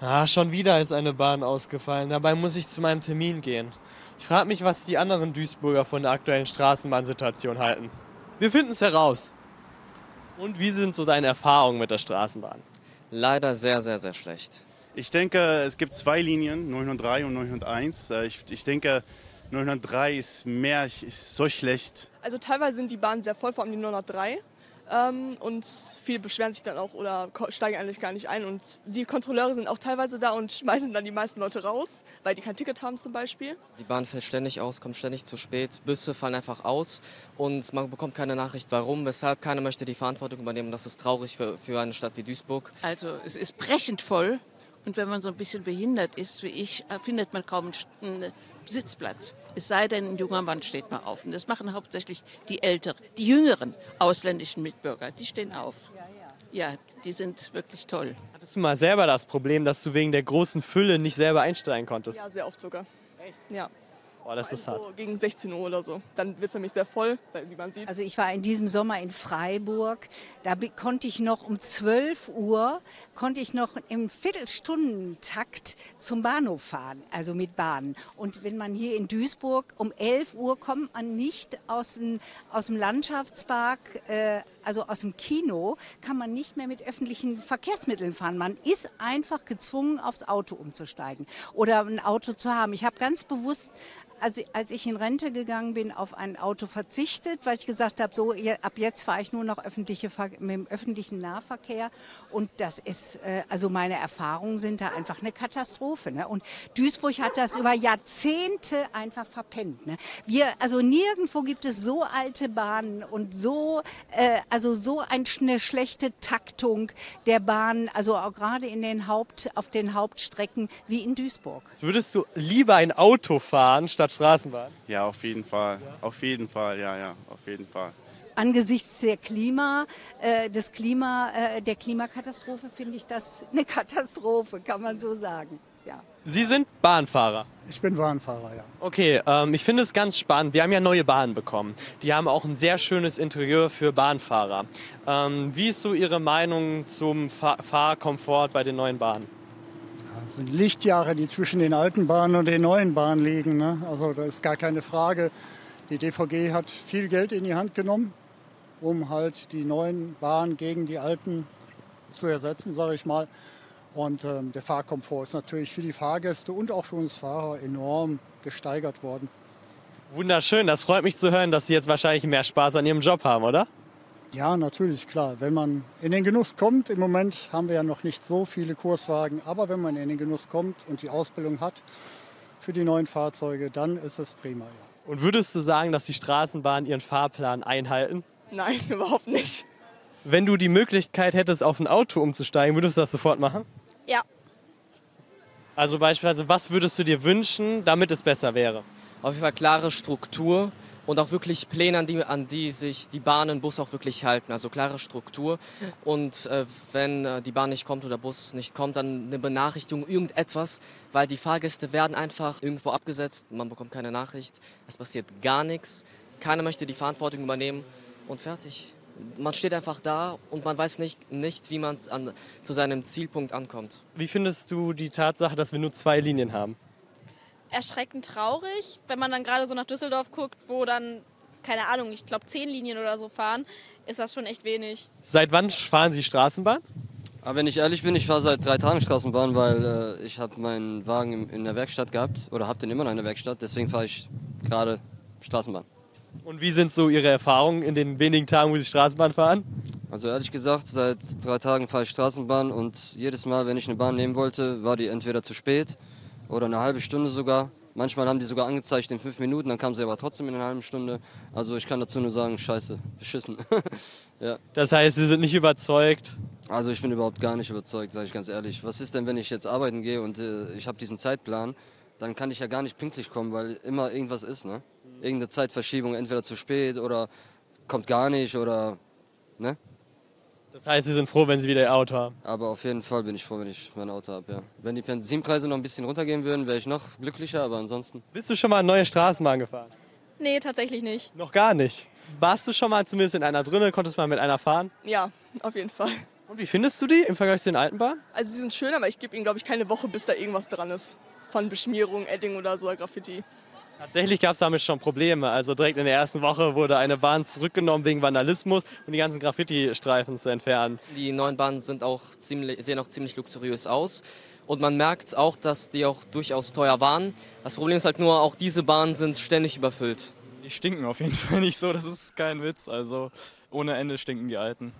Ah, schon wieder ist eine Bahn ausgefallen. Dabei muss ich zu meinem Termin gehen. Ich frage mich, was die anderen Duisburger von der aktuellen Straßenbahnsituation halten. Wir finden es heraus. Und wie sind so deine Erfahrungen mit der Straßenbahn? Leider sehr, sehr, sehr schlecht. Ich denke, es gibt zwei Linien, 903 und 901. Äh, Ich, ich denke, 903 ist mehr, ist so schlecht. Also teilweise sind die Bahnen sehr voll, vor allem die 903. Ähm, und viele beschweren sich dann auch oder steigen eigentlich gar nicht ein. Und die Kontrolleure sind auch teilweise da und schmeißen dann die meisten Leute raus, weil die kein Ticket haben zum Beispiel. Die Bahn fällt ständig aus, kommt ständig zu spät, Busse fallen einfach aus und man bekommt keine Nachricht, warum, weshalb. Keiner möchte die Verantwortung übernehmen. Das ist traurig für, für eine Stadt wie Duisburg. Also es ist brechend voll und wenn man so ein bisschen behindert ist wie ich, äh, findet man kaum einen Sitzplatz. Es sei denn, ein junger Mann steht mal auf. Und das machen hauptsächlich die älteren, die jüngeren ausländischen Mitbürger. Die stehen auf. Ja, die sind wirklich toll. Hattest du mal selber das Problem, dass du wegen der großen Fülle nicht selber einsteigen konntest? Ja, sehr oft sogar. Ja, Boah, das ist hart. so gegen 16 Uhr oder so. Dann wird es nämlich sehr voll, weil sie man sieht. Also ich war in diesem Sommer in Freiburg. Da konnte ich noch um 12 Uhr, konnte ich noch im Viertelstundentakt zum Bahnhof fahren, also mit Bahn. Und wenn man hier in Duisburg um 11 Uhr kommt man nicht aus dem, aus dem Landschaftspark, äh, also aus dem Kino, kann man nicht mehr mit öffentlichen Verkehrsmitteln fahren. Man ist einfach gezwungen, aufs Auto umzusteigen oder ein Auto zu haben. Ich habe ganz bewusst also als ich in Rente gegangen bin, auf ein Auto verzichtet, weil ich gesagt habe, so ab jetzt fahre ich nur noch öffentliche, mit dem öffentlichen Nahverkehr. Und das ist, äh, also meine Erfahrungen sind da einfach eine Katastrophe. Ne? Und Duisburg hat das über Jahrzehnte einfach verpennt. Ne? Wir, also nirgendwo gibt es so alte Bahnen und so, äh, also so ein, eine schlechte Taktung der Bahn, also auch gerade in den Haupt, auf den Hauptstrecken wie in Duisburg. Würdest du lieber ein Auto fahren statt Straßenbahn? Ja, auf jeden Fall. Auf jeden Fall, ja, ja, auf jeden Fall. angesichts der Klima, äh, des Klima, äh, der Klimakatastrophe finde ich das eine Katastrophe, kann man so sagen. Ja. Sie sind Bahnfahrer. Ich bin Bahnfahrer, ja. Okay, ähm, ich finde es ganz spannend. Wir haben ja neue Bahnen bekommen. Die haben auch ein sehr schönes Interieur für Bahnfahrer. Ähm, wie ist so Ihre Meinung zum Fahr Fahrkomfort bei den neuen Bahnen? Das sind Lichtjahre, die zwischen den alten Bahnen und den neuen Bahnen liegen. Ne? Also da ist gar keine Frage. Die DVG hat viel Geld in die Hand genommen, um halt die neuen Bahnen gegen die alten zu ersetzen, sage ich mal. Und ähm, der Fahrkomfort ist natürlich für die Fahrgäste und auch für uns Fahrer enorm gesteigert worden. Wunderschön, das freut mich zu hören, dass Sie jetzt wahrscheinlich mehr Spaß an Ihrem Job haben, oder? Ja, natürlich, klar. Wenn man in den Genuss kommt, im Moment haben wir ja noch nicht so viele Kurswagen, aber wenn man in den Genuss kommt und die Ausbildung hat für die neuen Fahrzeuge, dann ist es prima. Ja. Und würdest du sagen, dass die Straßenbahnen ihren Fahrplan einhalten? Nein, überhaupt nicht. Wenn du die Möglichkeit hättest, auf ein Auto umzusteigen, würdest du das sofort machen? Ja. Also beispielsweise, was würdest du dir wünschen, damit es besser wäre? Auf jeden Fall klare Struktur und auch wirklich Pläne, an die, an die sich die Bahn und Bus auch wirklich halten. Also klare Struktur. Und äh, wenn äh, die Bahn nicht kommt oder Bus nicht kommt, dann eine Benachrichtigung, irgendetwas, weil die Fahrgäste werden einfach irgendwo abgesetzt, man bekommt keine Nachricht, es passiert gar nichts, keiner möchte die Verantwortung übernehmen und fertig. Man steht einfach da und man weiß nicht, nicht wie man an, zu seinem Zielpunkt ankommt. Wie findest du die Tatsache, dass wir nur zwei Linien haben? Erschreckend traurig, wenn man dann gerade so nach Düsseldorf guckt, wo dann, keine Ahnung, ich glaube zehn Linien oder so fahren, ist das schon echt wenig. Seit wann fahren Sie Straßenbahn? Aber wenn ich ehrlich bin, ich fahre seit drei Tagen Straßenbahn, weil äh, ich habe meinen Wagen im- in der Werkstatt gehabt oder habe den immer noch in der Werkstatt. Deswegen fahre ich gerade Straßenbahn. Und wie sind so Ihre Erfahrungen in den wenigen Tagen, wo Sie Straßenbahn fahren? Also ehrlich gesagt, seit drei Tagen fahre ich Straßenbahn und jedes Mal, wenn ich eine Bahn nehmen wollte, war die entweder zu spät oder eine halbe Stunde sogar. Manchmal haben die sogar angezeigt in fünf Minuten, dann kam sie aber trotzdem in einer halben Stunde. Also ich kann dazu nur sagen, scheiße, beschissen. ja. Das heißt, Sie sind nicht überzeugt. Also ich bin überhaupt gar nicht überzeugt, sage ich ganz ehrlich. Was ist denn, wenn ich jetzt arbeiten gehe und äh, ich habe diesen Zeitplan, dann kann ich ja gar nicht pünktlich kommen, weil immer irgendwas ist, ne? Irgendeine Zeitverschiebung, entweder zu spät oder kommt gar nicht oder, ne? Das heißt, Sie sind froh, wenn Sie wieder Ihr Auto haben. Aber auf jeden Fall bin ich froh, wenn ich mein Auto habe, ja. Wenn die Benzinpreise noch ein bisschen runtergehen würden, wäre ich noch glücklicher, aber ansonsten... Bist du schon mal eine neue Straßenbahn gefahren? Nee, tatsächlich nicht. Noch gar nicht. Warst du schon mal zumindest in einer drinne? Konntest mal mit einer fahren? Ja, auf jeden Fall. Und wie findest du die im Vergleich zu den alten Bahnen? Also sie sind schön, aber ich gebe ihnen, glaube ich, keine Woche, bis da irgendwas dran ist. Von Beschmierung, Edding oder so, Graffiti. Tatsächlich gab es damit schon Probleme. Also direkt in der ersten Woche wurde eine Bahn zurückgenommen wegen Vandalismus und die ganzen Graffiti-Streifen zu entfernen. Die neuen Bahnen sind auch ziemlich, sehen auch ziemlich luxuriös aus. Und man merkt auch, dass die auch durchaus teuer waren. Das Problem ist halt nur, auch diese Bahnen sind ständig überfüllt. Die stinken auf jeden Fall nicht so, das ist kein Witz. Also ohne Ende stinken die alten.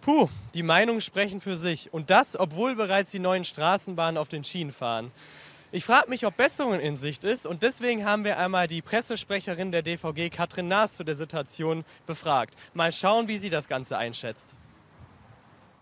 Puh, die Meinungen sprechen für sich. Und das, obwohl bereits die neuen Straßenbahnen auf den Schienen fahren. Ich frage mich, ob Besserung in Sicht ist und deswegen haben wir einmal die Pressesprecherin der DVG, Katrin Naas, zu der Situation befragt. Mal schauen, wie sie das Ganze einschätzt.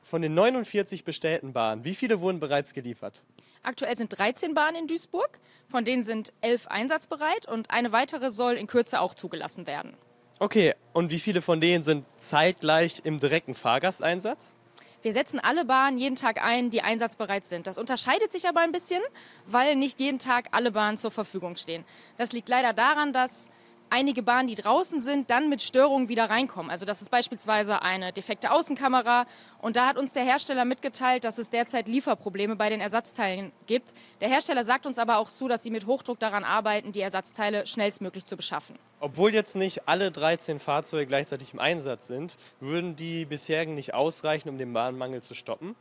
Von den 49 bestellten Bahnen, wie viele wurden bereits geliefert? Aktuell sind 13 Bahnen in Duisburg, von denen sind 11 einsatzbereit und eine weitere soll in Kürze auch zugelassen werden. Okay, und wie viele von denen sind zeitgleich im direkten Fahrgasteinsatz? Wir setzen alle Bahnen jeden Tag ein, die einsatzbereit sind. Das unterscheidet sich aber ein bisschen, weil nicht jeden Tag alle Bahnen zur Verfügung stehen. Das liegt leider daran, dass einige Bahnen, die draußen sind, dann mit Störungen wieder reinkommen. Also das ist beispielsweise eine defekte Außenkamera. Und da hat uns der Hersteller mitgeteilt, dass es derzeit Lieferprobleme bei den Ersatzteilen gibt. Der Hersteller sagt uns aber auch zu, dass sie mit Hochdruck daran arbeiten, die Ersatzteile schnellstmöglich zu beschaffen. Obwohl jetzt nicht alle 13 Fahrzeuge gleichzeitig im Einsatz sind, würden die bisherigen nicht ausreichen, um den Bahnmangel zu stoppen?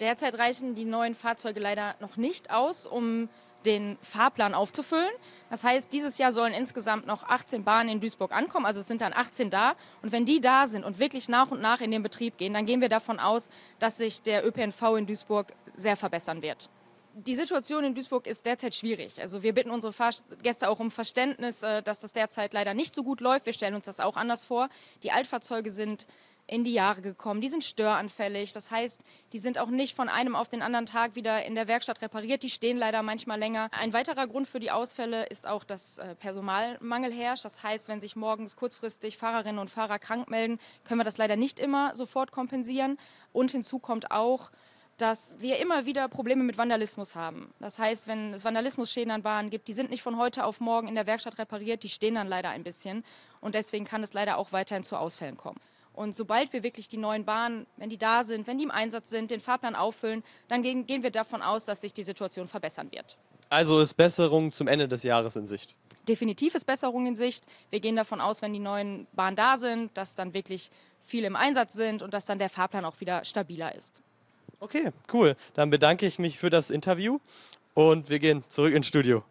Derzeit reichen die neuen Fahrzeuge leider noch nicht aus, um den Fahrplan aufzufüllen. Das heißt, dieses Jahr sollen insgesamt noch 18 Bahnen in Duisburg ankommen, also es sind dann 18 da. Und wenn die da sind und wirklich nach und nach in den Betrieb gehen, dann gehen wir davon aus, dass sich der ÖPNV in Duisburg sehr verbessern wird. Die Situation in Duisburg ist derzeit schwierig. Also wir bitten unsere Fahrgäste auch um Verständnis, äh, dass das derzeit leider nicht so gut läuft. Wir stellen uns das auch anders vor. Die Altfahrzeuge sind in die Jahre gekommen. Die sind störanfällig. Das heißt, die sind auch nicht von einem auf den anderen Tag wieder in der Werkstatt repariert. Die stehen leider manchmal länger. Ein weiterer Grund für die Ausfälle ist auch, dass äh, Personalmangel herrscht. Das heißt, wenn sich morgens kurzfristig Fahrerinnen und Fahrer krank melden, können wir das leider nicht immer sofort kompensieren. Und hinzu kommt auch, dass wir immer wieder Probleme mit Vandalismus haben. Das heißt, wenn es Vandalismusschäden an Bahnen gibt, die sind nicht von heute auf morgen in der Werkstatt repariert, die stehen dann leider ein bisschen. Und deswegen kann es leider auch weiterhin zu Ausfällen kommen. Und sobald wir wirklich die neuen Bahnen, wenn die da sind, wenn die im Einsatz sind, den Fahrplan auffüllen, dann gehen, gehen wir davon aus, dass sich die Situation verbessern wird. Also ist Besserung zum Ende des Jahres in Sicht? Definitiv ist Besserung in Sicht. Wir gehen davon aus, wenn die neuen Bahnen da sind, dass dann wirklich viele im Einsatz sind und dass dann der Fahrplan auch wieder stabiler ist. Okay, cool. Dann bedanke ich mich für das Interview und wir gehen zurück ins Studio.